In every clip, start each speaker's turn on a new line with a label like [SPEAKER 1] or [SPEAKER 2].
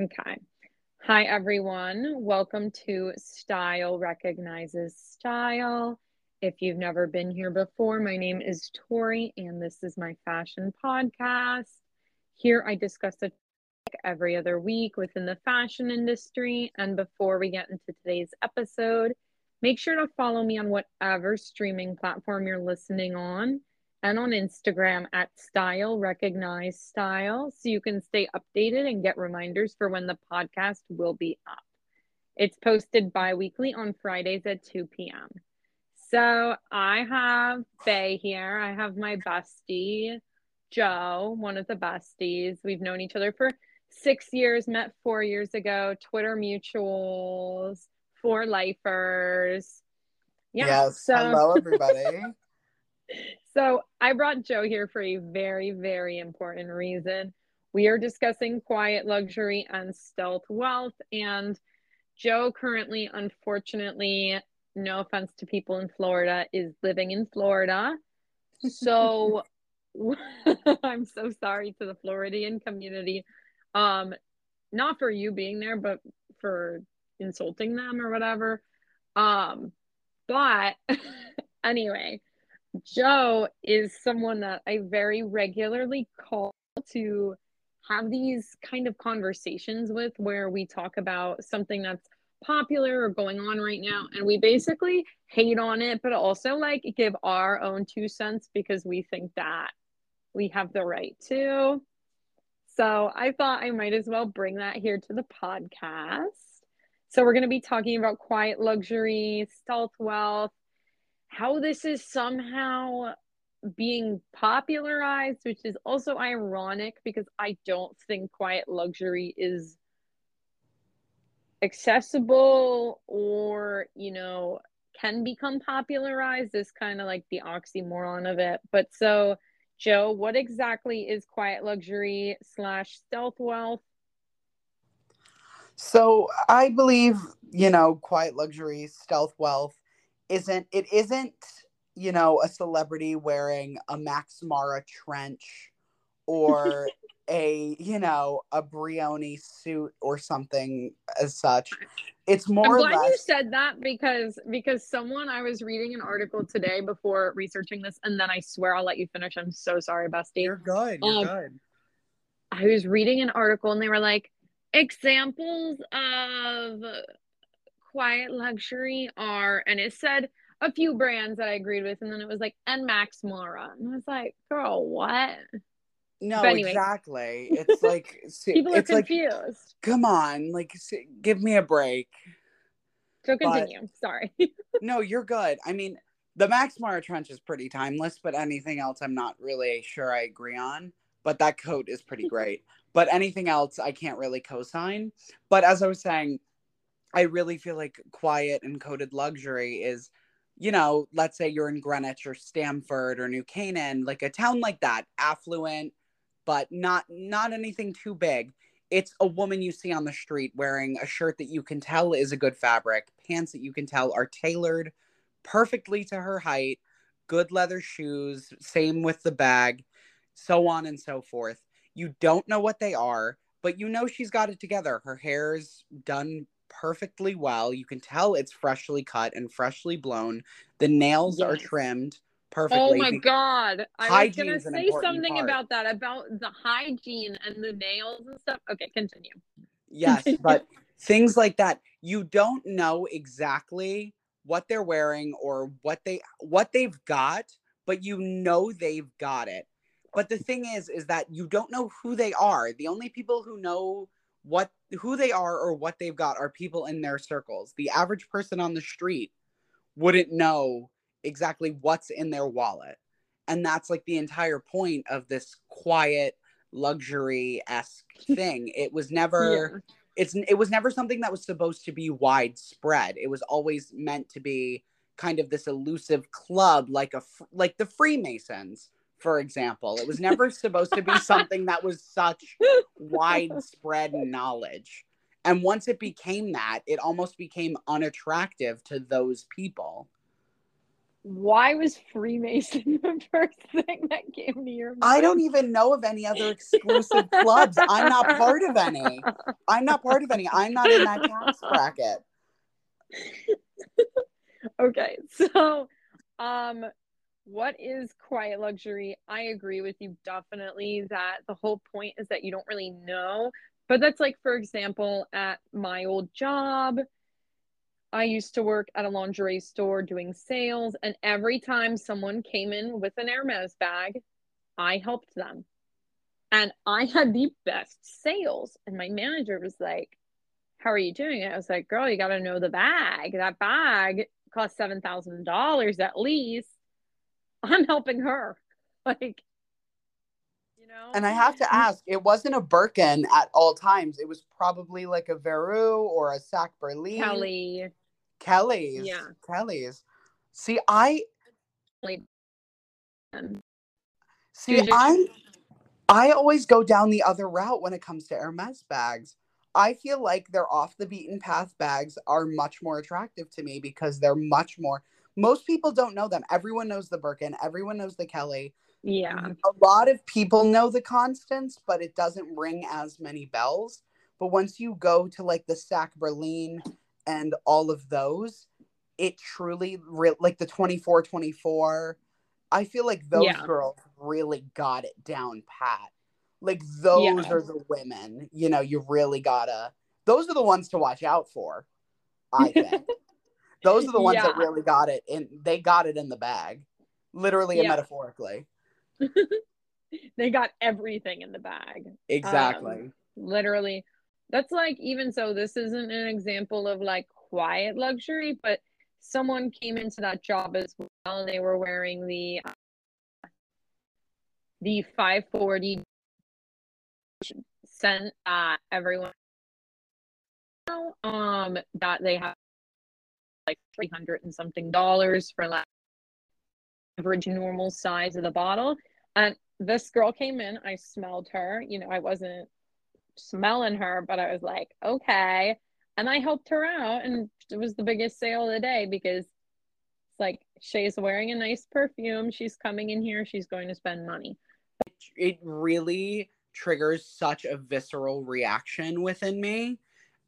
[SPEAKER 1] Okay. Hi, everyone. Welcome to Style Recognizes Style. If you've never been here before, my name is Tori, and this is my fashion podcast. Here I discuss a topic every other week within the fashion industry. And before we get into today's episode, make sure to follow me on whatever streaming platform you're listening on and on Instagram at Style Recognize Style so you can stay updated and get reminders for when the podcast will be up. It's posted bi weekly on Fridays at 2 p.m. So I have Faye here. I have my bestie, Joe, one of the besties. We've known each other for six years, met four years ago, Twitter mutuals, four lifers.
[SPEAKER 2] Yeah. Yes. So... Hello, everybody.
[SPEAKER 1] So I brought Joe here for a very, very important reason. We are discussing quiet luxury and stealth wealth. And Joe currently, unfortunately, no offense to people in Florida, is living in Florida. So I'm so sorry to the Floridian community. Um, not for you being there, but for insulting them or whatever. Um, but anyway, Joe is someone that I very regularly call to have these kind of conversations with where we talk about something that's popular or going on right now and we basically hate on it but also like give our own two cents because we think that we have the right to. So i thought i might as well bring that here to the podcast. So we're going to be talking about quiet luxury stealth wealth how this is somehow being popularized, which is also ironic because I don't think quiet luxury is accessible or, you know, can become popularized is kind of like the oxymoron of it. But so, Joe, what exactly is quiet luxury slash stealth wealth?
[SPEAKER 2] So I believe, you know, quiet luxury, stealth wealth isn't it isn't you know a celebrity wearing a Max Mara trench or a you know a Brioni suit or something as such. It's more.
[SPEAKER 1] I'm glad
[SPEAKER 2] less...
[SPEAKER 1] you said that because because someone I was reading an article today before researching this, and then I swear I'll let you finish. I'm so sorry, Bestie.
[SPEAKER 2] You're good. You're um, good.
[SPEAKER 1] I was reading an article and they were like examples of quiet luxury are, and it said a few brands that I agreed with, and then it was like, and Max Mara. And I was like, girl, what?
[SPEAKER 2] No, anyway. exactly. It's like
[SPEAKER 1] people are
[SPEAKER 2] it's
[SPEAKER 1] confused.
[SPEAKER 2] Like, come on, like give me a break.
[SPEAKER 1] So continue. But, Sorry.
[SPEAKER 2] no, you're good. I mean, the Max Mara trench is pretty timeless, but anything else, I'm not really sure I agree on. But that coat is pretty great. but anything else, I can't really co-sign. But as I was saying, I really feel like quiet and coded luxury is, you know, let's say you're in Greenwich or Stamford or New Canaan, like a town like that, affluent, but not not anything too big. It's a woman you see on the street wearing a shirt that you can tell is a good fabric, pants that you can tell are tailored perfectly to her height, good leather shoes, same with the bag, so on and so forth. You don't know what they are, but you know she's got it together. Her hair's done perfectly well. You can tell it's freshly cut and freshly blown. The nails yes. are trimmed oh perfectly.
[SPEAKER 1] Oh my god! I was gonna say something part. about that about the hygiene and the nails and stuff. Okay, continue.
[SPEAKER 2] Yes, but things like that, you don't know exactly what they're wearing or what they what they've got, but you know they've got it. But the thing is, is that you don't know who they are. The only people who know what who they are or what they've got are people in their circles. The average person on the street wouldn't know exactly what's in their wallet. And that's like the entire point of this quiet luxury esque thing. It was never yeah. it's it was never something that was supposed to be widespread. It was always meant to be kind of this elusive club like a like the Freemasons for example. It was never supposed to be something that was such widespread knowledge. And once it became that, it almost became unattractive to those people.
[SPEAKER 1] why was Freemason the first thing that came to your mind?
[SPEAKER 2] I don't even know of any other exclusive clubs. I'm not part of any. I'm not part of any. I'm not in that tax bracket.
[SPEAKER 1] okay, so um what is quiet luxury? I agree with you definitely that the whole point is that you don't really know. But that's like, for example, at my old job, I used to work at a lingerie store doing sales, and every time someone came in with an Hermes bag, I helped them. And I had the best sales. And my manager was like, How are you doing? I was like, Girl, you got to know the bag. That bag cost $7,000 at least. I'm helping her. Like, you know?
[SPEAKER 2] And I have to mm. ask, it wasn't a Birkin at all times. It was probably like a Verrou or a Sac Berlin.
[SPEAKER 1] Kelly.
[SPEAKER 2] Kelly's.
[SPEAKER 1] Yeah.
[SPEAKER 2] Kelly's. See, I see I I always go down the other route when it comes to Hermes bags. I feel like their off the beaten path bags are much more attractive to me because they're much more most people don't know them. Everyone knows the Birkin, everyone knows the Kelly.
[SPEAKER 1] yeah.
[SPEAKER 2] A lot of people know the Constance, but it doesn't ring as many bells. But once you go to like the Sac Berlin and all of those, it truly re- like the 24 24. I feel like those
[SPEAKER 1] Yeah.
[SPEAKER 2] girls really got it down pat. Like those
[SPEAKER 1] Yeah.
[SPEAKER 2] are the women, you know, you really gotta those are the ones to watch out for, I think. Those are the ones that really got it and they got it in the bag. Literally and metaphorically.
[SPEAKER 1] They got everything in the bag.
[SPEAKER 2] Exactly.
[SPEAKER 1] literally that's like even so this isn't an example of like quiet luxury but someone came into that job as well and they were wearing the uh, the 540 scent uh everyone um that they have like 300 and something dollars for like average normal size of the bottle and this girl came in i smelled her you know i wasn't smelling her, but I was like, okay. And I helped her out, and it was the biggest sale of the day because it's like she's wearing a nice perfume. She's coming in here, she's going to spend money.
[SPEAKER 2] it really triggers such a visceral reaction within me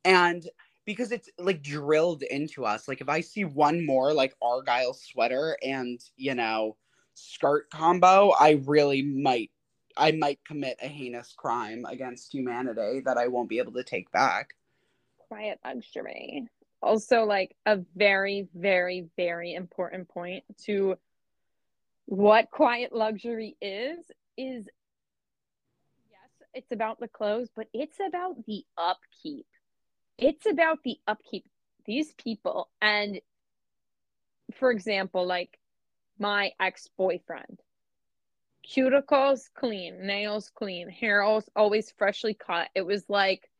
[SPEAKER 2] and because it's like drilled into us like if i see one more like argyle sweater and you know skirt combo i really might i might commit a heinous crime against humanity that i won't be able to take back
[SPEAKER 1] Quiet luxury. Also, like a very, very, very important point to what quiet luxury is is yes, it's about the clothes, but it's about the upkeep. It's about the upkeep. These people, and for example, like my ex boyfriend, cuticles clean, nails clean, hair al- always freshly cut. It was like,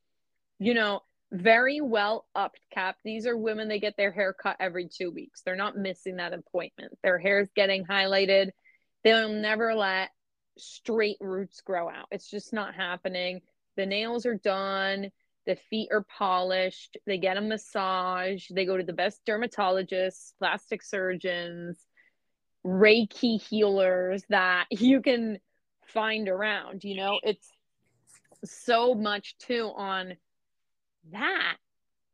[SPEAKER 1] you know, very well up cap. These are women, they get their hair cut every two weeks. They're not missing that appointment. Their hair's getting highlighted. They'll never let straight roots grow out. It's just not happening. The nails are done. The feet are polished. They get a massage. They go to the best dermatologists, plastic surgeons, Reiki healers that you can find around. You know, it's so much too on that.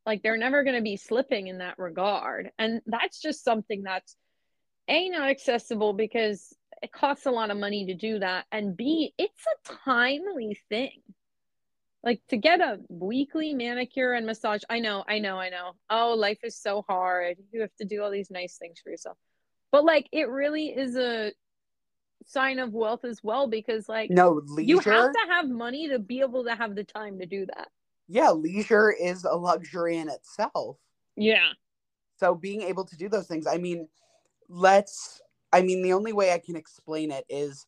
[SPEAKER 1] Like they're never going to be slipping in that regard. And that's just something that's A, not accessible because it costs a lot of money to do that. And B, it's a timely thing. Like to get a weekly manicure and massage. I know, I know, I know. Oh, life is so hard. You have to do all these nice things for yourself. But like it really is a sign of wealth as well because like
[SPEAKER 2] no leisure
[SPEAKER 1] you have to have money to be able to have the time to do that.
[SPEAKER 2] yeah leisure is a luxury in itself
[SPEAKER 1] Yeah.
[SPEAKER 2] so being able to do those things i mean let's i mean the only way i can explain it is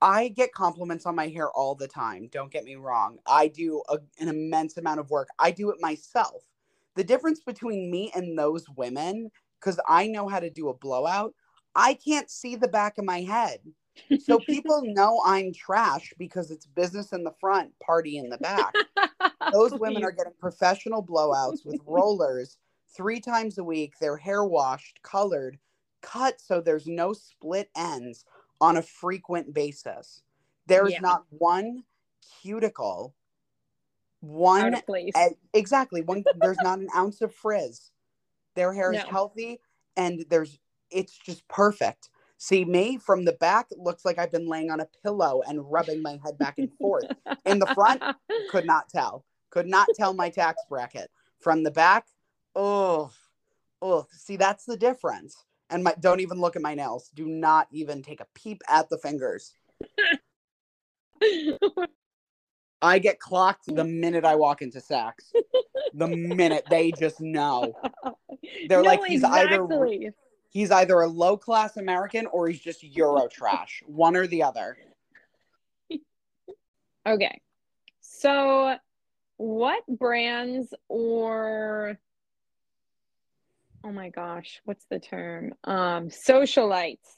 [SPEAKER 2] i get compliments on my hair all the time don't get me wrong i do a, an immense amount of work i do it myself. The difference between me and those women because i know how to do a blowout i can't see the back of my head. So people know i'm trash because it's business in the front party in the back. Those women are getting professional blowouts with rollers three times a week. Their hair washed, colored, cut so there's no split ends on a frequent basis. There's
[SPEAKER 1] Yeah.
[SPEAKER 2] not one cuticle, one
[SPEAKER 1] place.
[SPEAKER 2] exactly one. there's not an ounce of frizz. Their hair is
[SPEAKER 1] No.
[SPEAKER 2] healthy, and there's it's just perfect. See me from the back looks like I've been laying on a pillow and rubbing my head back and forth. In the front, could not tell. Could not tell my tax bracket. From the back, oh, oh. See, that's the difference. And my don't even look at my nails. Do not even take a peep at the fingers. I get clocked the minute I walk into Saks. The minute they just know. They're
[SPEAKER 1] No,
[SPEAKER 2] like, he's either- He's either a low class American or he's just Euro trash. One or the other.
[SPEAKER 1] Okay. So, what brands or oh my gosh, what's the term? Um, socialites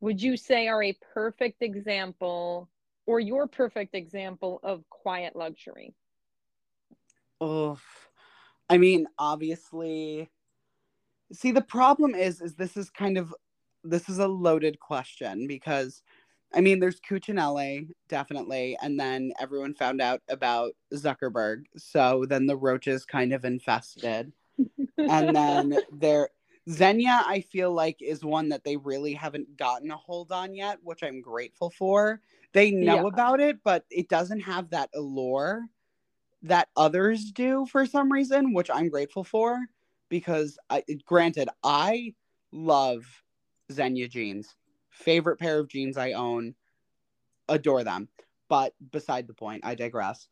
[SPEAKER 1] would you say are a perfect example or your perfect example of quiet luxury?
[SPEAKER 2] Oh, I mean, obviously. See, the problem is, is this is kind of, this is a loaded question because, I mean, there's Cucinelli definitely, and then everyone found out about Zuckerberg, so then the roaches kind of infested, and then there, Xenia, I feel like is one that they really haven't gotten a hold on yet, which I'm grateful for. They know
[SPEAKER 1] Yeah.
[SPEAKER 2] about it, but it doesn't have that allure that others do for some reason, which I'm grateful for because I granted I love Xenia jeans. Favorite pair of jeans I own. Adore them. But beside the point, I digress.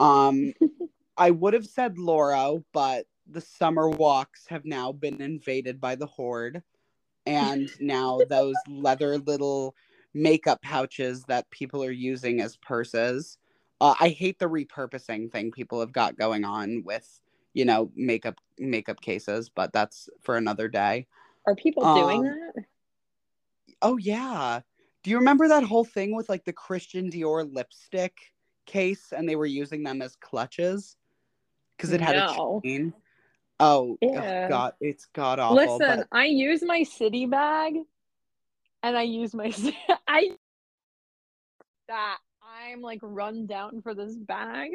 [SPEAKER 2] Um I would have said Loro, but the summer walks have now been invaded by the horde. And now those leather little makeup pouches that people are using as purses uh, I hate the repurposing thing people have got going on with, you know, makeup makeup cases, but that's for another day.
[SPEAKER 1] Are people doing
[SPEAKER 2] Um,
[SPEAKER 1] that?
[SPEAKER 2] Oh yeah. Do you remember that whole thing with like the Christian Dior lipstick case and they were using them as clutches? Because it had
[SPEAKER 1] No.
[SPEAKER 2] a chain. Oh, oh,
[SPEAKER 1] Yeah.
[SPEAKER 2] god, it's god awful.
[SPEAKER 1] Listen,
[SPEAKER 2] but
[SPEAKER 1] I use my city bag and I use my I that I'm like run down for this bag.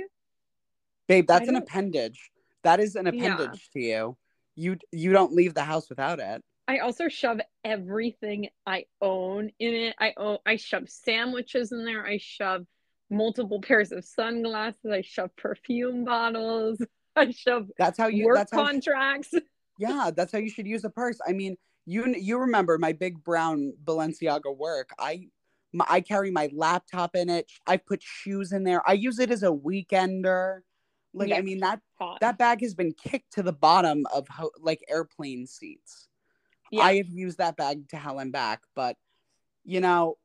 [SPEAKER 2] babe, that's an appendage. That is an
[SPEAKER 1] Yeah.
[SPEAKER 2] appendage to you. You you don't leave the house without it.
[SPEAKER 1] I also shove everything I own in it. I own I shove sandwiches in there. I shove multiple pairs of sunglasses. I shove perfume bottles. I shove
[SPEAKER 2] That's how you
[SPEAKER 1] work
[SPEAKER 2] that's how
[SPEAKER 1] contracts.
[SPEAKER 2] Yeah, that's how you should use a purse. I mean, you you remember my big brown Balenciaga work. I my, I carry my laptop in it. I put shoes in there. I use it as a weekender. Like
[SPEAKER 1] Yeah.
[SPEAKER 2] I mean that
[SPEAKER 1] Hot.
[SPEAKER 2] that bag has been kicked to the bottom of ho- like airplane seats.
[SPEAKER 1] Yeah.
[SPEAKER 2] I have used that bag to hell and back, but you know,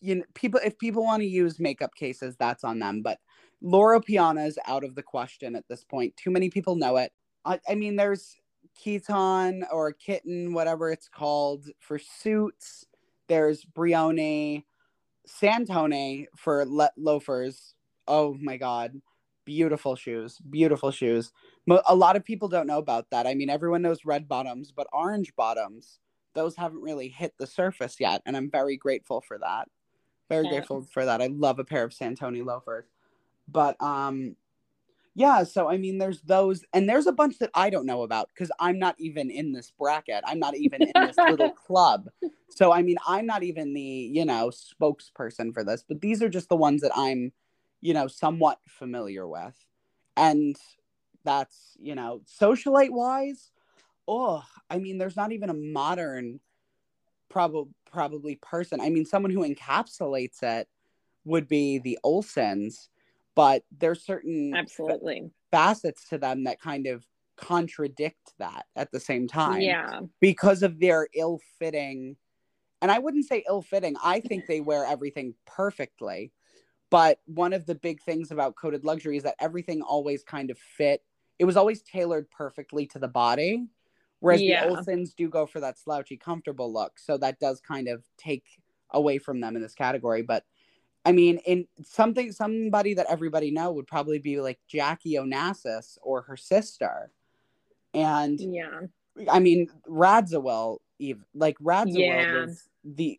[SPEAKER 2] you know, people if people want to use makeup cases, that's on them. But Loro Piana is out of the question at this point. Too many people know it. I, I mean, there's Kiton or Kitten, whatever it's called, for suits. There's Brioni, Santoni for le- loafers. Oh my god, beautiful shoes, beautiful shoes. Mo- a lot of people don't know about that. I mean, everyone knows red bottoms, but orange bottoms, those haven't really hit the surface yet, and I'm very grateful for that. Very
[SPEAKER 1] Yeah.
[SPEAKER 2] grateful for that. I love a pair of Santoni loafers. But um yeah, so I mean there's those and there's a bunch that I don't know about cuz I'm not even in this bracket. I'm not even in this little club. So I mean I'm not even the, you know, spokesperson for this, but these are just the ones that I'm, you know, somewhat familiar with. And that's, you know, socialite wise, oh, I mean there's not even a modern probably probably person. I mean someone who encapsulates it would be the Olsens, but there's certain
[SPEAKER 1] Absolutely.
[SPEAKER 2] facets to them that kind of contradict that at the same time
[SPEAKER 1] Yeah.
[SPEAKER 2] because of their ill-fitting and I wouldn't say ill-fitting. I think they wear everything perfectly. But one of the big things about coded luxury is that everything always kind of fit. It was always tailored perfectly to the body. Whereas
[SPEAKER 1] Yeah.
[SPEAKER 2] the Olsens do go for that slouchy, comfortable look. So that does kind of take away from them in this category. But I mean, in something, somebody that everybody know would probably be like Jackie Onassis or her sister. And
[SPEAKER 1] Yeah.
[SPEAKER 2] I mean, Radziwill, even like Radza
[SPEAKER 1] Yeah.
[SPEAKER 2] was the,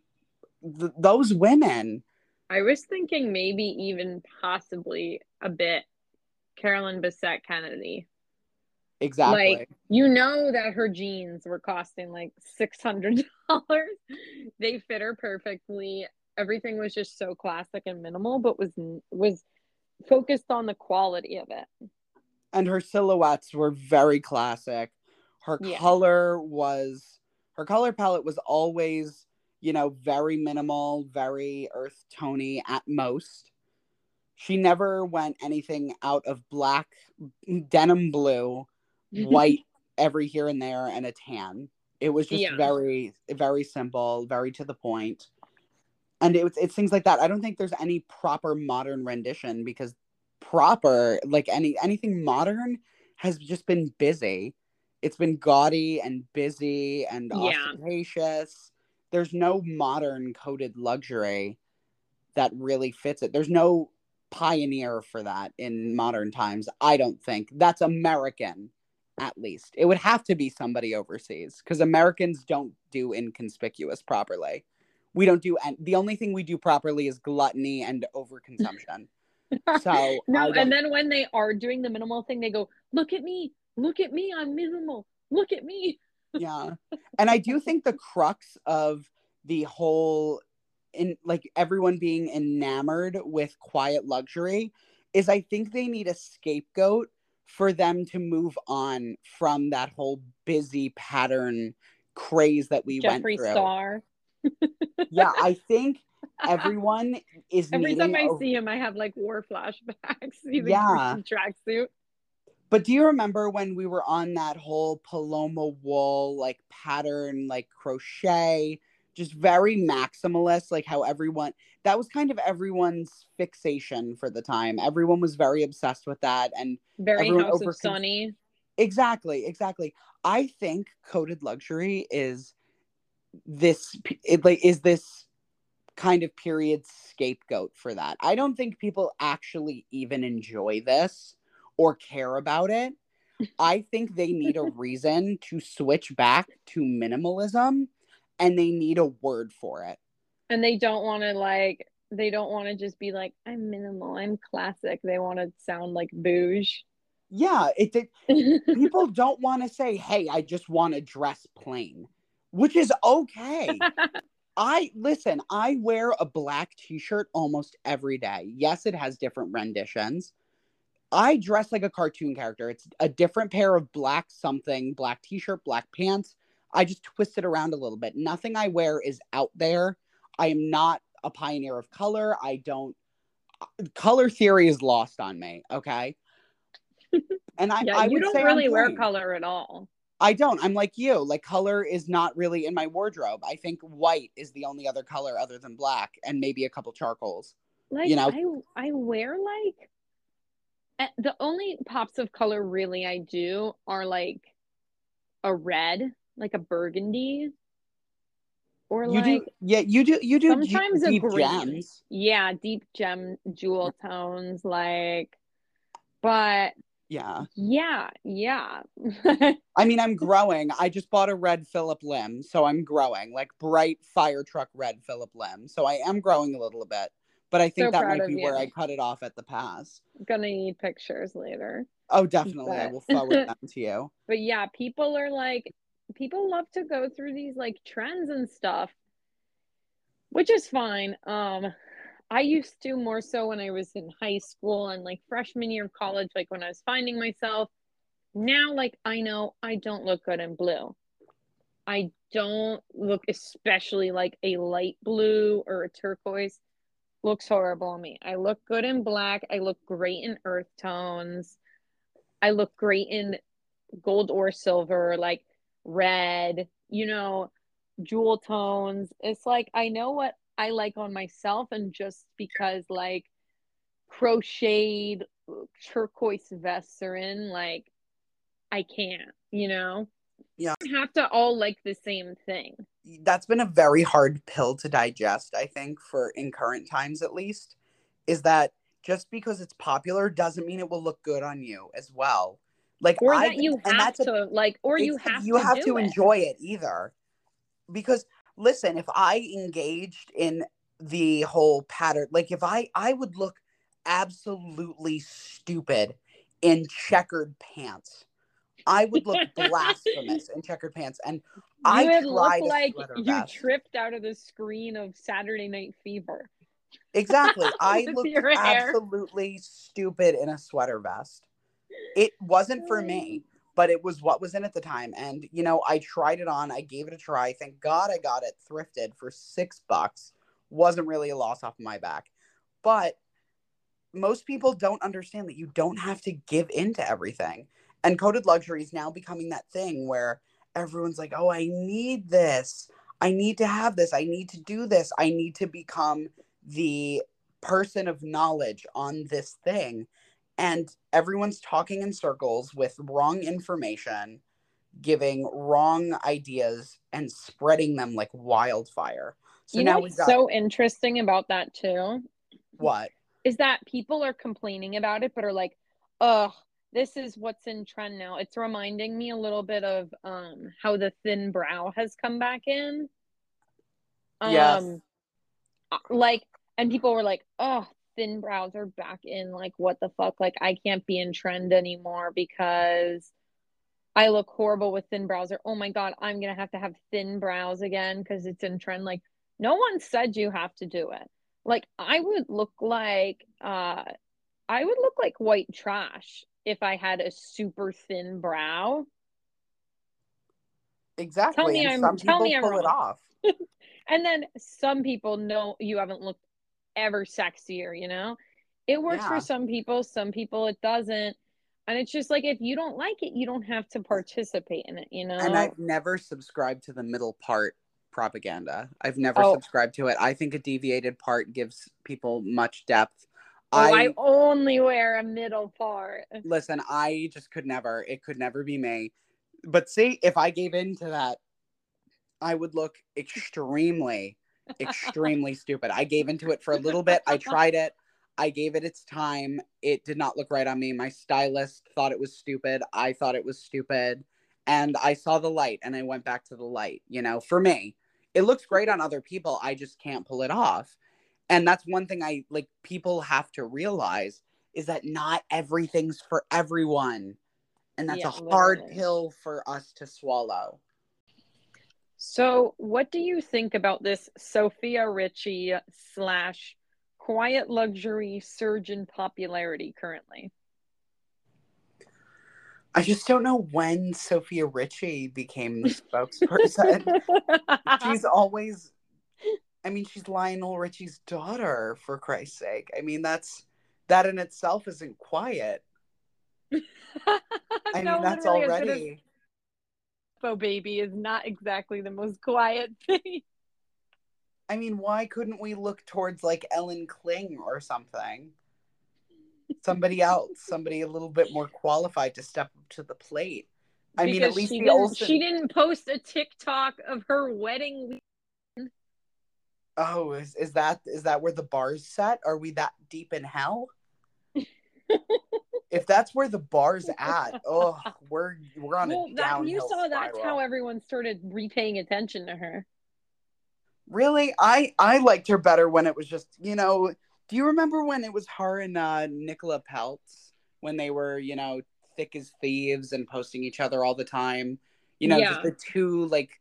[SPEAKER 2] th- those women.
[SPEAKER 1] I was thinking maybe even possibly a bit Carolyn Bessette Kennedy.
[SPEAKER 2] Exactly.
[SPEAKER 1] Like you know that her jeans were costing like six hundred dollars. They fit her perfectly. Everything was just so classic and minimal, but was was focused on the quality of it.
[SPEAKER 2] and her silhouettes were very classic. Her
[SPEAKER 1] Yeah.
[SPEAKER 2] color was her color palette was always, you know, very minimal, very earth tony at most. She never went anything out of black, denim blue, white every here and there, and a tan. It was just
[SPEAKER 1] Yeah.
[SPEAKER 2] very, very simple, very to the point. And it it's things like that. I don't think there's any proper modern rendition because proper like any anything modern has just been busy. It's been gaudy and busy and
[SPEAKER 1] Yeah.
[SPEAKER 2] ostentatious. There's no modern coded luxury that really fits it. There's no pioneer for that in modern times. I don't think that's American, at least. It would have to be somebody overseas because Americans don't do inconspicuous properly. We don't do, and the only thing we do properly is gluttony and overconsumption. So
[SPEAKER 1] no, and then when they are doing the minimal thing, they go, "Look at me, look at me, I'm minimal. Look at me."
[SPEAKER 2] yeah and i do think the crux of the whole in like everyone being enamored with quiet luxury is i think they need a scapegoat for them to move on from that whole busy pattern craze that we
[SPEAKER 1] Jeffree
[SPEAKER 2] went through
[SPEAKER 1] Star.
[SPEAKER 2] Yeah i think everyone is
[SPEAKER 1] Every time I
[SPEAKER 2] a-
[SPEAKER 1] see him, I have like war flashbacks. He's
[SPEAKER 2] Yeah.
[SPEAKER 1] tracksuit.
[SPEAKER 2] But do you remember when we were on that whole Paloma wool like pattern, like crochet, just very maximalist, like how everyone that was kind of everyone's fixation for the time. Everyone was very obsessed with that. And
[SPEAKER 1] Very House
[SPEAKER 2] overcon-
[SPEAKER 1] of Sunny.
[SPEAKER 2] exactly, exactly. I think coded luxury is this it like is this kind of period scapegoat for that. I don't think people actually even enjoy this or care about it. I think they need a reason to switch back to minimalism and they need a word for it.
[SPEAKER 1] And they don't want to like, they don't want to just be like, I'm minimal, I'm classic. They want to sound like bouge.
[SPEAKER 2] Yeah, it, it people don't want to say, "Hey, I just want to dress plain," which is okay. I listen, I wear a black t-shirt almost every day. Yes, it has different renditions. I dress like a cartoon character. It's a different pair of black something, black t-shirt, black pants. I just twist it around a little bit. Nothing I wear is out there. I am not a pioneer of color. I don't color theory is lost on me, okay? And I,
[SPEAKER 1] yeah,
[SPEAKER 2] I
[SPEAKER 1] you
[SPEAKER 2] would
[SPEAKER 1] don't really wear color at all.
[SPEAKER 2] I don't. I'm like you. Like color is not really in my wardrobe. I think white is the only other color other than black and maybe a couple charcoals.
[SPEAKER 1] Like
[SPEAKER 2] You know?
[SPEAKER 1] I I wear like eh, the only pops of color really I do are like a red, like a burgundy, or
[SPEAKER 2] You
[SPEAKER 1] like
[SPEAKER 2] do yeah, you do you do
[SPEAKER 1] sometimes a
[SPEAKER 2] deep
[SPEAKER 1] green.
[SPEAKER 2] gems.
[SPEAKER 1] yeah, deep gem jewel tones like but
[SPEAKER 2] Yeah.
[SPEAKER 1] yeah, yeah.
[SPEAKER 2] I mean, I'm growing. I just bought a red Phillip Lim, so I'm growing. Like bright fire truck red Phillip Lim. So I am growing a little bit. But I think
[SPEAKER 1] So
[SPEAKER 2] that might be where. I cut it off at the pass.
[SPEAKER 1] Gonna need pictures later.
[SPEAKER 2] Oh, definitely. I will forward them to you.
[SPEAKER 1] But yeah, people are like, people love to go through these like trends and stuff, which is fine. Um, I used to more so when I was in high school and like freshman year of college, like when I was finding myself. Now, like, I know I don't look good in blue. I don't look especially like a light blue or a turquoise looks horrible on me. I look good in black. I look great in earth tones. I look great in gold or silver, like red, you know, jewel tones. It's like I know what I like on myself, and just because like crocheted turquoise vests are in, like I can't, you know?
[SPEAKER 2] Yeah.
[SPEAKER 1] You have to all like the same thing.
[SPEAKER 2] that's been a very hard pill to digest i think for in current times at least is that just because it's popular doesn't mean it will look good on you as well like
[SPEAKER 1] Or
[SPEAKER 2] I,
[SPEAKER 1] that you
[SPEAKER 2] and
[SPEAKER 1] have
[SPEAKER 2] that's a-
[SPEAKER 1] to like or you have
[SPEAKER 2] you
[SPEAKER 1] to
[SPEAKER 2] have to
[SPEAKER 1] it.
[SPEAKER 2] enjoy it either because listen, if I engaged in the whole pattern, like if I I would look absolutely stupid in checkered pants. I would look blasphemous in checkered pants, and
[SPEAKER 1] You
[SPEAKER 2] I
[SPEAKER 1] would look like you
[SPEAKER 2] vest.
[SPEAKER 1] tripped out of the screen of Saturday Night Fever.
[SPEAKER 2] Exactly. I
[SPEAKER 1] With
[SPEAKER 2] looked
[SPEAKER 1] your hair.
[SPEAKER 2] absolutely stupid in a sweater vest. It wasn't for me, but it was what was in at the time. And, you know, I tried it on. I gave it a try. Thank God I got it thrifted for six bucks. Wasn't really a loss off my back. But most people don't understand that you don't have to give in to everything. And coded luxury is now becoming that thing where everyone's like, oh, I need this. I need to have this. I need to do this. I need to become the person of knowledge on this thing. And everyone's talking in circles with wrong information, giving wrong ideas, and spreading them like wildfire. So
[SPEAKER 1] you know what's
[SPEAKER 2] got
[SPEAKER 1] so interesting about that too
[SPEAKER 2] what?
[SPEAKER 1] is that people are complaining about it, but are like, "Ugh, this is what's in trend now." It's reminding me a little bit of um how the thin brow has come back in. Um,
[SPEAKER 2] Yes.
[SPEAKER 1] uh, like, and people were like, "Oh, thin brows are back in. Like, what the fuck? Like, I can't be in trend anymore because." I look horrible with thin brows, or oh my god, I'm gonna have to have thin brows again because it's in trend. Like, no one said you have to do it. Like, I would look like, uh, I would look like white trash if I had a super thin brow.
[SPEAKER 2] Exactly.
[SPEAKER 1] tell me
[SPEAKER 2] and
[SPEAKER 1] I'm-
[SPEAKER 2] some
[SPEAKER 1] tell
[SPEAKER 2] people
[SPEAKER 1] me I'm
[SPEAKER 2] pull it off.
[SPEAKER 1] And then some people know you haven't looked ever sexier, you know? It works
[SPEAKER 2] Yeah.
[SPEAKER 1] for some people, some people it doesn't. And it's just like if you don't like it, you don't have to participate in it, you know?
[SPEAKER 2] And I've never subscribed to the middle part propaganda. I've never
[SPEAKER 1] Oh.
[SPEAKER 2] subscribed to it. I think a deviated part gives people much depth.
[SPEAKER 1] oh, I only wear a middle part.
[SPEAKER 2] listen, I just could never. It could never be me. But see, if I gave in to that, I would look extremely, extremely stupid. I gave into it for a little bit. I tried it. I gave it its time. It did not look right on me. My stylist thought it was stupid. I thought it was stupid. And I saw the light and I went back to the light. You know, for me, it looks great on other people. I just can't pull it off. And that's one thing I like, people have to realize is that not everything's for everyone. And that's
[SPEAKER 1] Yeah,
[SPEAKER 2] a hard
[SPEAKER 1] literally.
[SPEAKER 2] pill for us to swallow.
[SPEAKER 1] So, what do you think about this Sofia Richie slash quiet luxury surge in popularity currently?
[SPEAKER 2] I just don't know when Sofia Richie became the spokesperson. she's always, I mean, she's Lionel Richie's daughter, for Christ's sake. I mean, that's that in itself isn't quiet. I mean, that's already.
[SPEAKER 1] Fo baby is not exactly the most quiet thing.
[SPEAKER 2] I mean, why couldn't we look towards like Ellen Kling or something? Somebody else, somebody a little bit more qualified to step up to the plate. I mean, at least
[SPEAKER 1] she
[SPEAKER 2] the
[SPEAKER 1] didn't,
[SPEAKER 2] Olsen.
[SPEAKER 1] she didn't post a TikTok of her wedding.
[SPEAKER 2] Oh, is, is that is that where the bar's set? Are we that deep in hell? If that's where the bar's at, oh, we're we're on
[SPEAKER 1] Well,
[SPEAKER 2] a
[SPEAKER 1] that
[SPEAKER 2] downhill
[SPEAKER 1] you saw that's how everyone started repaying attention to her.
[SPEAKER 2] Really, I I liked her better when it was just you know. Do you remember when it was her and uh, Nicola Peltz when they were you know thick as thieves and posting each other all the time? You know,
[SPEAKER 1] Yeah.
[SPEAKER 2] just the two like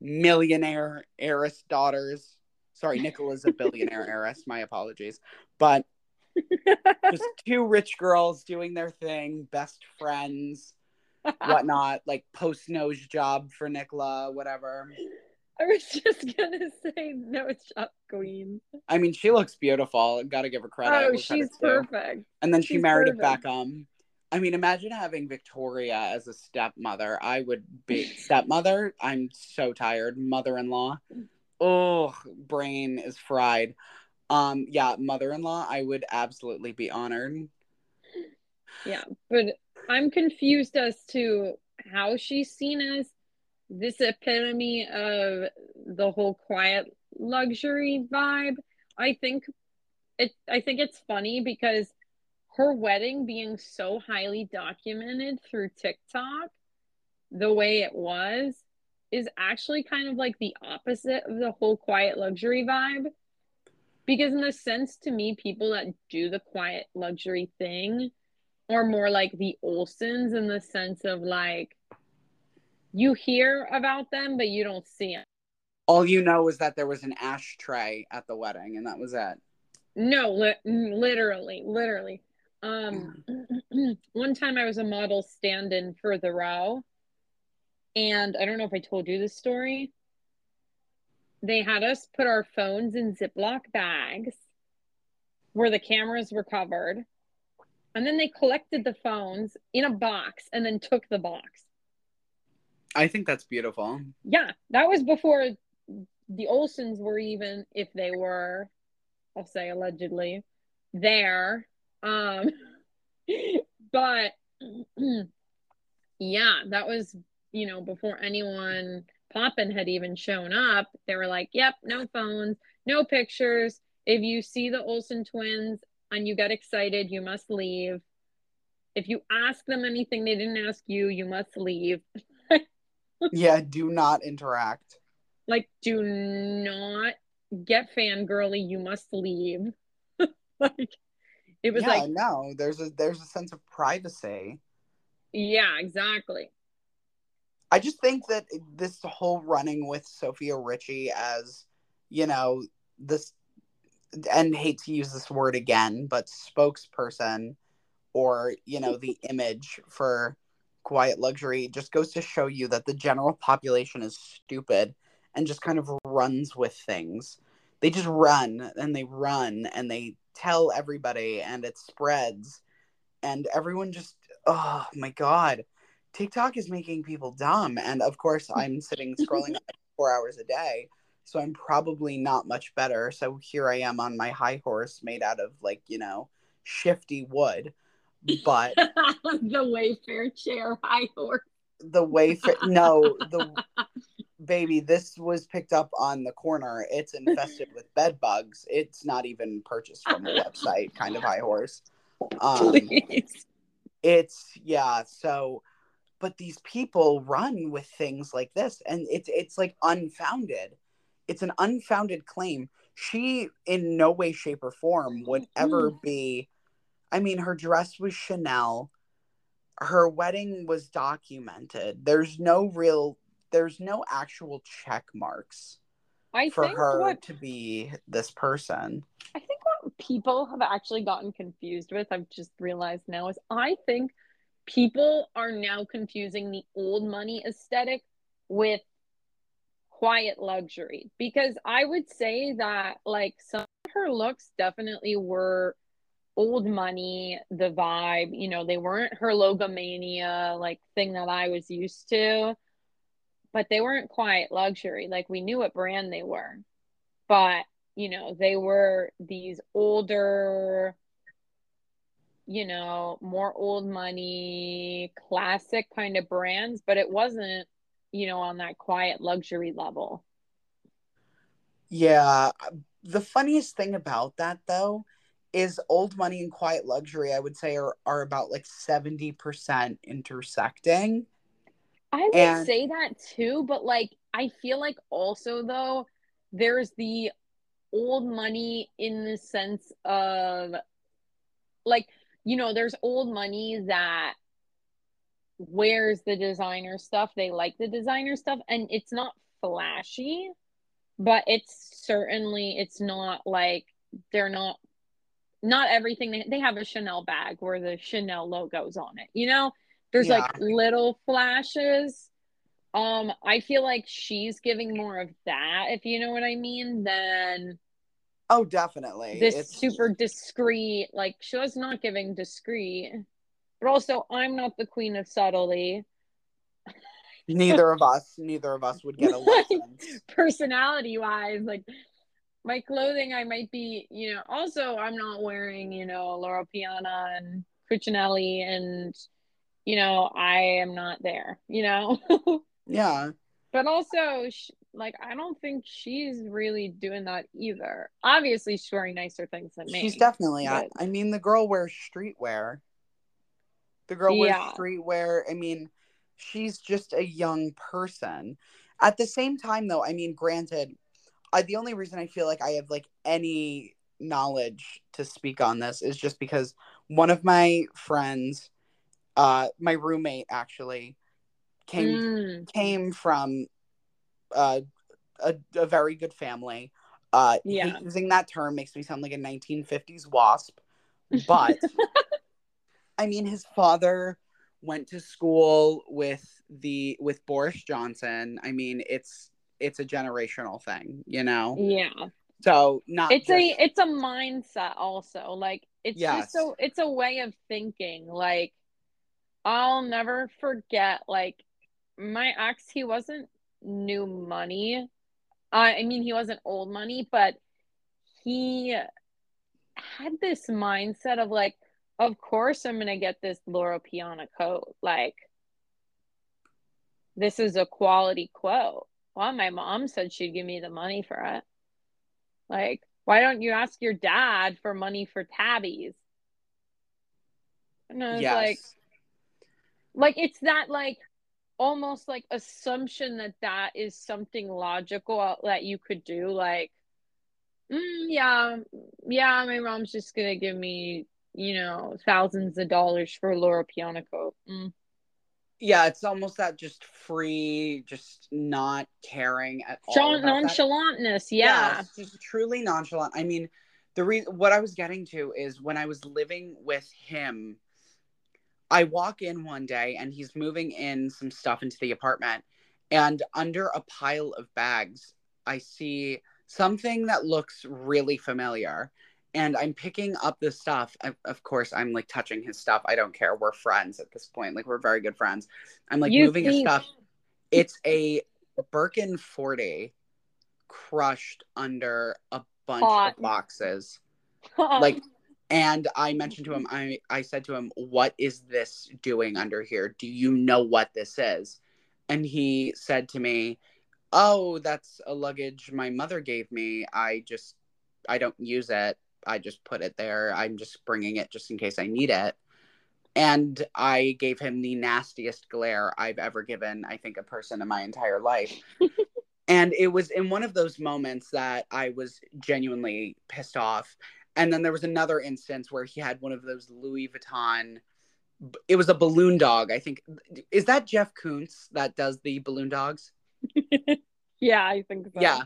[SPEAKER 2] millionaire heiress daughters. Sorry, Nicola's a billionaire heiress. My apologies, but just two rich girls doing their thing, best friends, whatnot. like post nose job for Nicola, whatever.
[SPEAKER 1] I was just gonna say no shop queen.
[SPEAKER 2] I mean, she looks beautiful. Gotta give her credit.
[SPEAKER 1] oh, she's perfect.
[SPEAKER 2] And then she
[SPEAKER 1] she's
[SPEAKER 2] married a
[SPEAKER 1] perfect.
[SPEAKER 2] Beckham. I mean, imagine having Victoria as a stepmother. I would be stepmother. I'm so tired. Mother-in-law. Oh, brain is fried. Um, yeah, mother-in-law. I would absolutely be honored.
[SPEAKER 1] Yeah, but I'm confused as to how she's seen as this epitome of the whole quiet luxury vibe. I think it I think it's funny because her wedding being so highly documented through TikTok, the way it was, is actually kind of like the opposite of the whole quiet luxury vibe. Because, in a sense to me, people that do the quiet luxury thing are more like the Olsens in the sense of like you hear about them, but you don't see them.
[SPEAKER 2] All you know is that there was an ashtray at the wedding, and that was it.
[SPEAKER 1] No, li- literally, literally. Um, one time I was a model stand-in for the row, and I don't know if I told you this story. They had us put our phones in Ziploc bags where the cameras were covered, and then they collected the phones in a box and then took the box.
[SPEAKER 2] I think that's beautiful.
[SPEAKER 1] Yeah, that was before the Olsens were even, if they were, I'll say allegedly, there. Um, but yeah, that was, you know, before anyone poppin had even shown up. They were like, yep, no phones, no pictures. If you see the Olsen twins and you get excited, you must leave. If you ask them anything they didn't ask you, you must leave.
[SPEAKER 2] yeah, do not interact.
[SPEAKER 1] Like, do not get fangirly. You must leave. like, it was
[SPEAKER 2] yeah,
[SPEAKER 1] like
[SPEAKER 2] no, there's a there's a sense of privacy.
[SPEAKER 1] Yeah, exactly.
[SPEAKER 2] I just think that this whole running with Sofia Richie as, you know, this and hate to use this word again, but spokesperson or, you know, the image for quiet luxury just goes to show you that the general population is stupid and just kind of runs with things. They just run and they run and they tell everybody and it spreads and everyone just oh my god. TikTok is making people dumb and of course I'm sitting scrolling 4 hours a day. So I'm probably not much better. So here I am on my high horse made out of like, you know, shifty wood. But
[SPEAKER 1] the Wayfair chair high horse.
[SPEAKER 2] The Wayfair no, the baby, this was picked up on the corner. It's infested with bed bugs. It's not even purchased from the website, kind of high horse. Um, Please. It's yeah. So, but these people run with things like this, and it's it's like unfounded. It's an unfounded claim. She, in no way, shape, or form, would ever mm. be. I mean, her dress was Chanel. Her wedding was documented. There's no real there's no actual check marks I for her what, to be this person.
[SPEAKER 1] I think what people have actually gotten confused with, I've just realized now, is I think people are now confusing the old money aesthetic with quiet luxury because I would say that like some of her looks definitely were old money, the vibe, you know, they weren't her logomania like thing that I was used to but they weren't quiet luxury. Like we knew what brand they were, but you know, they were these older, you know, more old money, classic kind of brands, but it wasn't, you know, on that quiet luxury level.
[SPEAKER 2] Yeah. The funniest thing about that though is old money and quiet luxury, I would say are, are about like 70% intersecting.
[SPEAKER 1] I would and, say that too, but like I feel like also though there's the old money in the sense of like you know there's old money that wears the designer stuff they like the designer stuff and it's not flashy but it's certainly it's not like they're not not everything they, they have a chanel bag where the chanel logo's on it you know there's yeah. like little flashes. Um, I feel like she's giving more of that, if you know what I mean, than
[SPEAKER 2] Oh, definitely.
[SPEAKER 1] This it's... super discreet, like she was not giving discreet. But also I'm not the queen of subtlety.
[SPEAKER 2] neither of us, neither of us would get a license.
[SPEAKER 1] Personality wise, like my clothing I might be, you know, also I'm not wearing, you know, Loro Piana and Cucinelli and you know, I am not there, you know?
[SPEAKER 2] yeah.
[SPEAKER 1] But also, like, I don't think she's really doing that either. Obviously, she's wearing nicer things than me.
[SPEAKER 2] She's definitely. But... I, I mean, the girl wears streetwear. The girl wears yeah. streetwear. I mean, she's just a young person. At the same time, though, I mean, granted, I, the only reason I feel like I have like any knowledge to speak on this is just because one of my friends, uh, my roommate actually, came
[SPEAKER 1] Mm,
[SPEAKER 2] came from uh, a, a very good family. Uh,
[SPEAKER 1] Yeah.
[SPEAKER 2] using that term makes me sound like a 1950s wasp, but I mean, his father went to school with the with Boris Johnson. I mean, it's it's a generational thing, you know.
[SPEAKER 1] yeah.
[SPEAKER 2] So not
[SPEAKER 1] It's a it's a mindset also. Like it's
[SPEAKER 2] Yes.
[SPEAKER 1] just so it's a way of thinking. Like I'll never forget like my ex he wasn't new money. Uh, I mean he wasn't old money, but he had this mindset of like of course I'm going to get this Loro Piana coat. Like this is a quality quote. Well, my mom said she'd give me the money for it. Like, why don't you ask your dad for money for tabbies? And I was
[SPEAKER 2] yes.
[SPEAKER 1] like, like it's that like almost like assumption that that is something logical that you could do. Like, mm, yeah, yeah, my mom's just gonna give me, you know, thousands of dollars for Loro Piana coat. Mm.
[SPEAKER 2] yeah, it's almost that just free, just not caring at all.
[SPEAKER 1] Sean,
[SPEAKER 2] about that.
[SPEAKER 1] nonchalantness, yeah.
[SPEAKER 2] Yes, just truly nonchalant. I mean, the reason what I was getting to is when I was living with him, I walk in one day and he's moving in some stuff into the apartment, and under a pile of bags, I see something that looks really familiar. And I'm picking up the stuff. Of, of course, I'm like touching his stuff. I don't care. We're friends at this point. Like we're very good friends. I'm like
[SPEAKER 1] You
[SPEAKER 2] moving his stuff. It's a Birkin 40 crushed under a bunch
[SPEAKER 1] Hot.
[SPEAKER 2] of boxes. Like and I mentioned to him, mm-hmm. I, I said to him, What is this doing under here? Do you know what this is? And he said to me, Oh, that's a luggage my mother gave me. I just, I don't use it. I just put it there. I'm just bringing it just in case I need it. And I gave him the nastiest glare I've ever given, I think, a person in my entire life. and it was in one of those moments that I was genuinely pissed off. And then there was another instance where he had one of those Louis Vuitton. It was a balloon dog, I think. Is that Jeff Koons that does the balloon dogs?
[SPEAKER 1] yeah, I think so.
[SPEAKER 2] Yeah.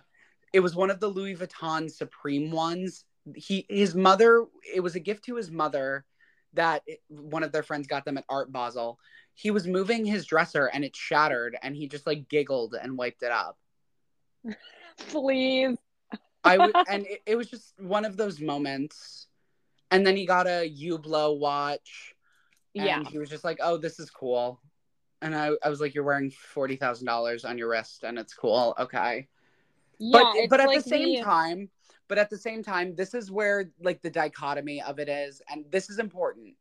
[SPEAKER 2] It was one of the Louis Vuitton Supreme ones. He his mother, it was a gift to his mother that one of their friends got them at Art Basel. He was moving his dresser and it shattered and he just like giggled and wiped it up.
[SPEAKER 1] Please.
[SPEAKER 2] I w- and it, it was just one of those moments. And then he got a Hublot watch and
[SPEAKER 1] Yeah.
[SPEAKER 2] he was just like, "Oh, this is cool." And I, I was like, "You're wearing forty thousand dollars on your wrist, and it's cool, okay."
[SPEAKER 1] Yeah,
[SPEAKER 2] but but at
[SPEAKER 1] like
[SPEAKER 2] the same time but at the same time this is where like the dichotomy of it is and this is important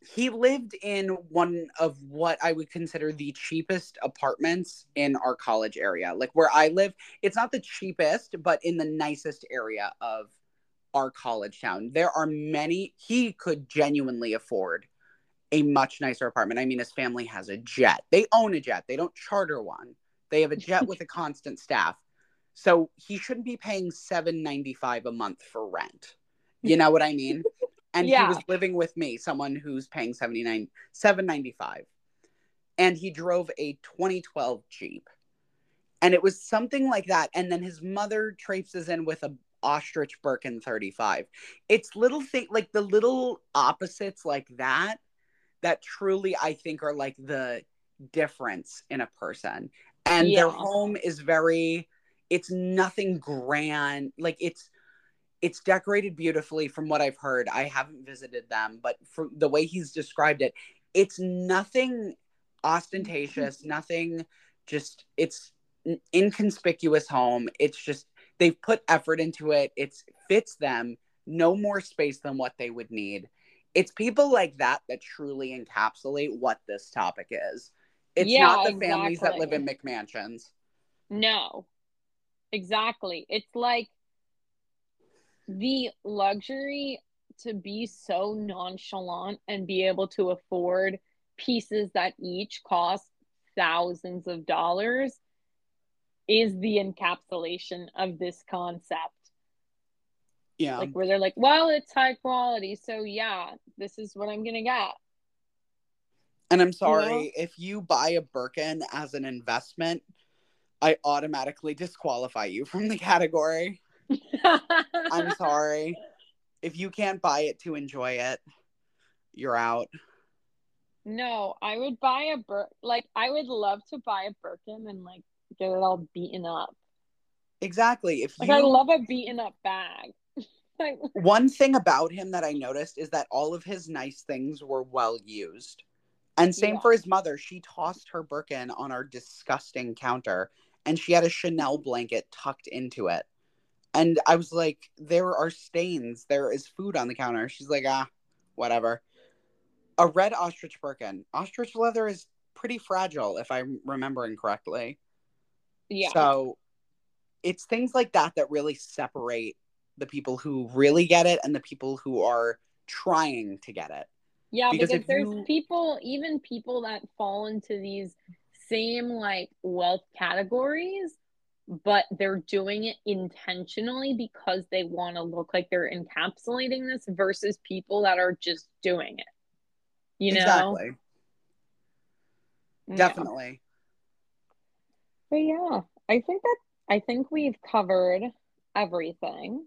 [SPEAKER 2] he lived in one of what i would consider the cheapest apartments in our college area. Like where i live it's not the cheapest but in the nicest area of our college town. There are many he could genuinely afford a much nicer apartment. I mean his family has a jet. They own a jet. They don't charter one. They have a jet with a constant staff. So he shouldn't be paying seven ninety five a month for rent. You know what I mean? And
[SPEAKER 1] Yeah.
[SPEAKER 2] he was living with me, someone who's paying 79 795. And he drove a 2012 Jeep. And it was something like that. And then his mother traipses in with a ostrich Birkin 35. It's little thing like the little opposites like that that truly I think are like the difference in a person. And their home is very it's nothing grand like it's it's decorated beautifully from what i've heard. I haven't visited them but from the way he's described it it's nothing ostentatious nothing just it's an inconspicuous home. It's just they've put effort into it. It fits them. No more space than what they would need. It's people like that that truly encapsulate what this topic is. It's
[SPEAKER 1] Yeah,
[SPEAKER 2] not the families that live in mcmansions.
[SPEAKER 1] No, exactly. It's like the luxury to be so nonchalant and be able to afford pieces that each cost thousands of dollars is the encapsulation of this concept.
[SPEAKER 2] Yeah.
[SPEAKER 1] Like where they're like, well, it's high quality, so yeah, this is what I'm gonna get.
[SPEAKER 2] And I'm sorry, if you buy a Birkin as an investment, I automatically disqualify you from the category. I'm sorry. If you can't buy it to enjoy it, you're out.
[SPEAKER 1] No, I would buy a Bir like I would love to buy a Birkin and like get it all beaten up.
[SPEAKER 2] Exactly. If
[SPEAKER 1] Like
[SPEAKER 2] you
[SPEAKER 1] I love a beaten up bag. like
[SPEAKER 2] one thing about him that I noticed is that all of his nice things were well used. And same
[SPEAKER 1] Yeah.
[SPEAKER 2] for his mother. She tossed her Birkin on our disgusting counter and she had a Chanel blanket tucked into it. And I was like, there are stains. There is food on the counter. She's like, ah, whatever. A red ostrich Birkin. Ostrich leather is pretty fragile, if I'm remembering correctly.
[SPEAKER 1] yeah.
[SPEAKER 2] So it's things like that that really separate the people who really get it and the people who are trying to get it.
[SPEAKER 1] Yeah,
[SPEAKER 2] Because
[SPEAKER 1] because,
[SPEAKER 2] if
[SPEAKER 1] there's
[SPEAKER 2] you-
[SPEAKER 1] people, even people that fall into these same like wealth categories, but they're doing it intentionally because they want to look like they're encapsulating this versus people that are just doing it. You know?
[SPEAKER 2] exactly.
[SPEAKER 1] Yeah.
[SPEAKER 2] Definitely.
[SPEAKER 1] But yeah, I think that I think we've covered everything.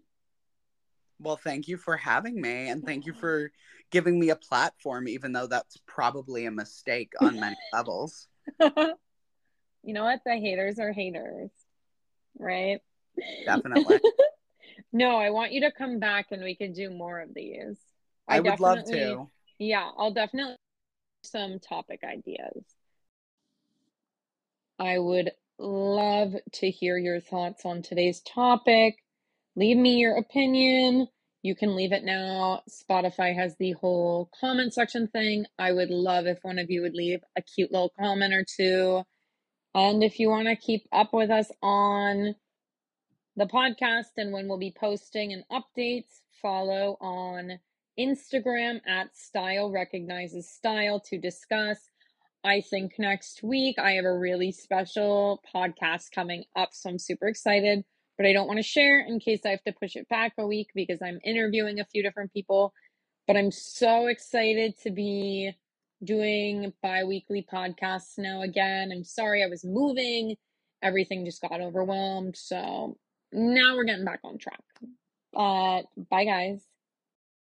[SPEAKER 2] Well, thank you for having me and thank you for giving me a platform, even though that's probably a mistake on many levels.
[SPEAKER 1] you know what? The haters are haters, right?
[SPEAKER 2] Definitely.
[SPEAKER 1] no, I want you to come back and we can do more of these.
[SPEAKER 2] I, would love to.
[SPEAKER 1] Yeah, I'll definitely some topic ideas. I would love to hear your thoughts on today's topic. Leave me your opinion. You can leave it now. Spotify has the whole comment section thing. I would love if one of you would leave a cute little comment or two. And if you want to keep up with us on the podcast and when we'll be posting and updates, follow on Instagram at Style Recognizes Style to discuss. I think next week I have a really special podcast coming up, so I'm super excited, but I don't want to share in case I have to push it back a week because I'm interviewing a few different people. But I'm so excited to be doing bi weekly podcasts now again. I'm sorry I was moving, everything just got overwhelmed. So now we're getting back on track. Uh, bye, guys.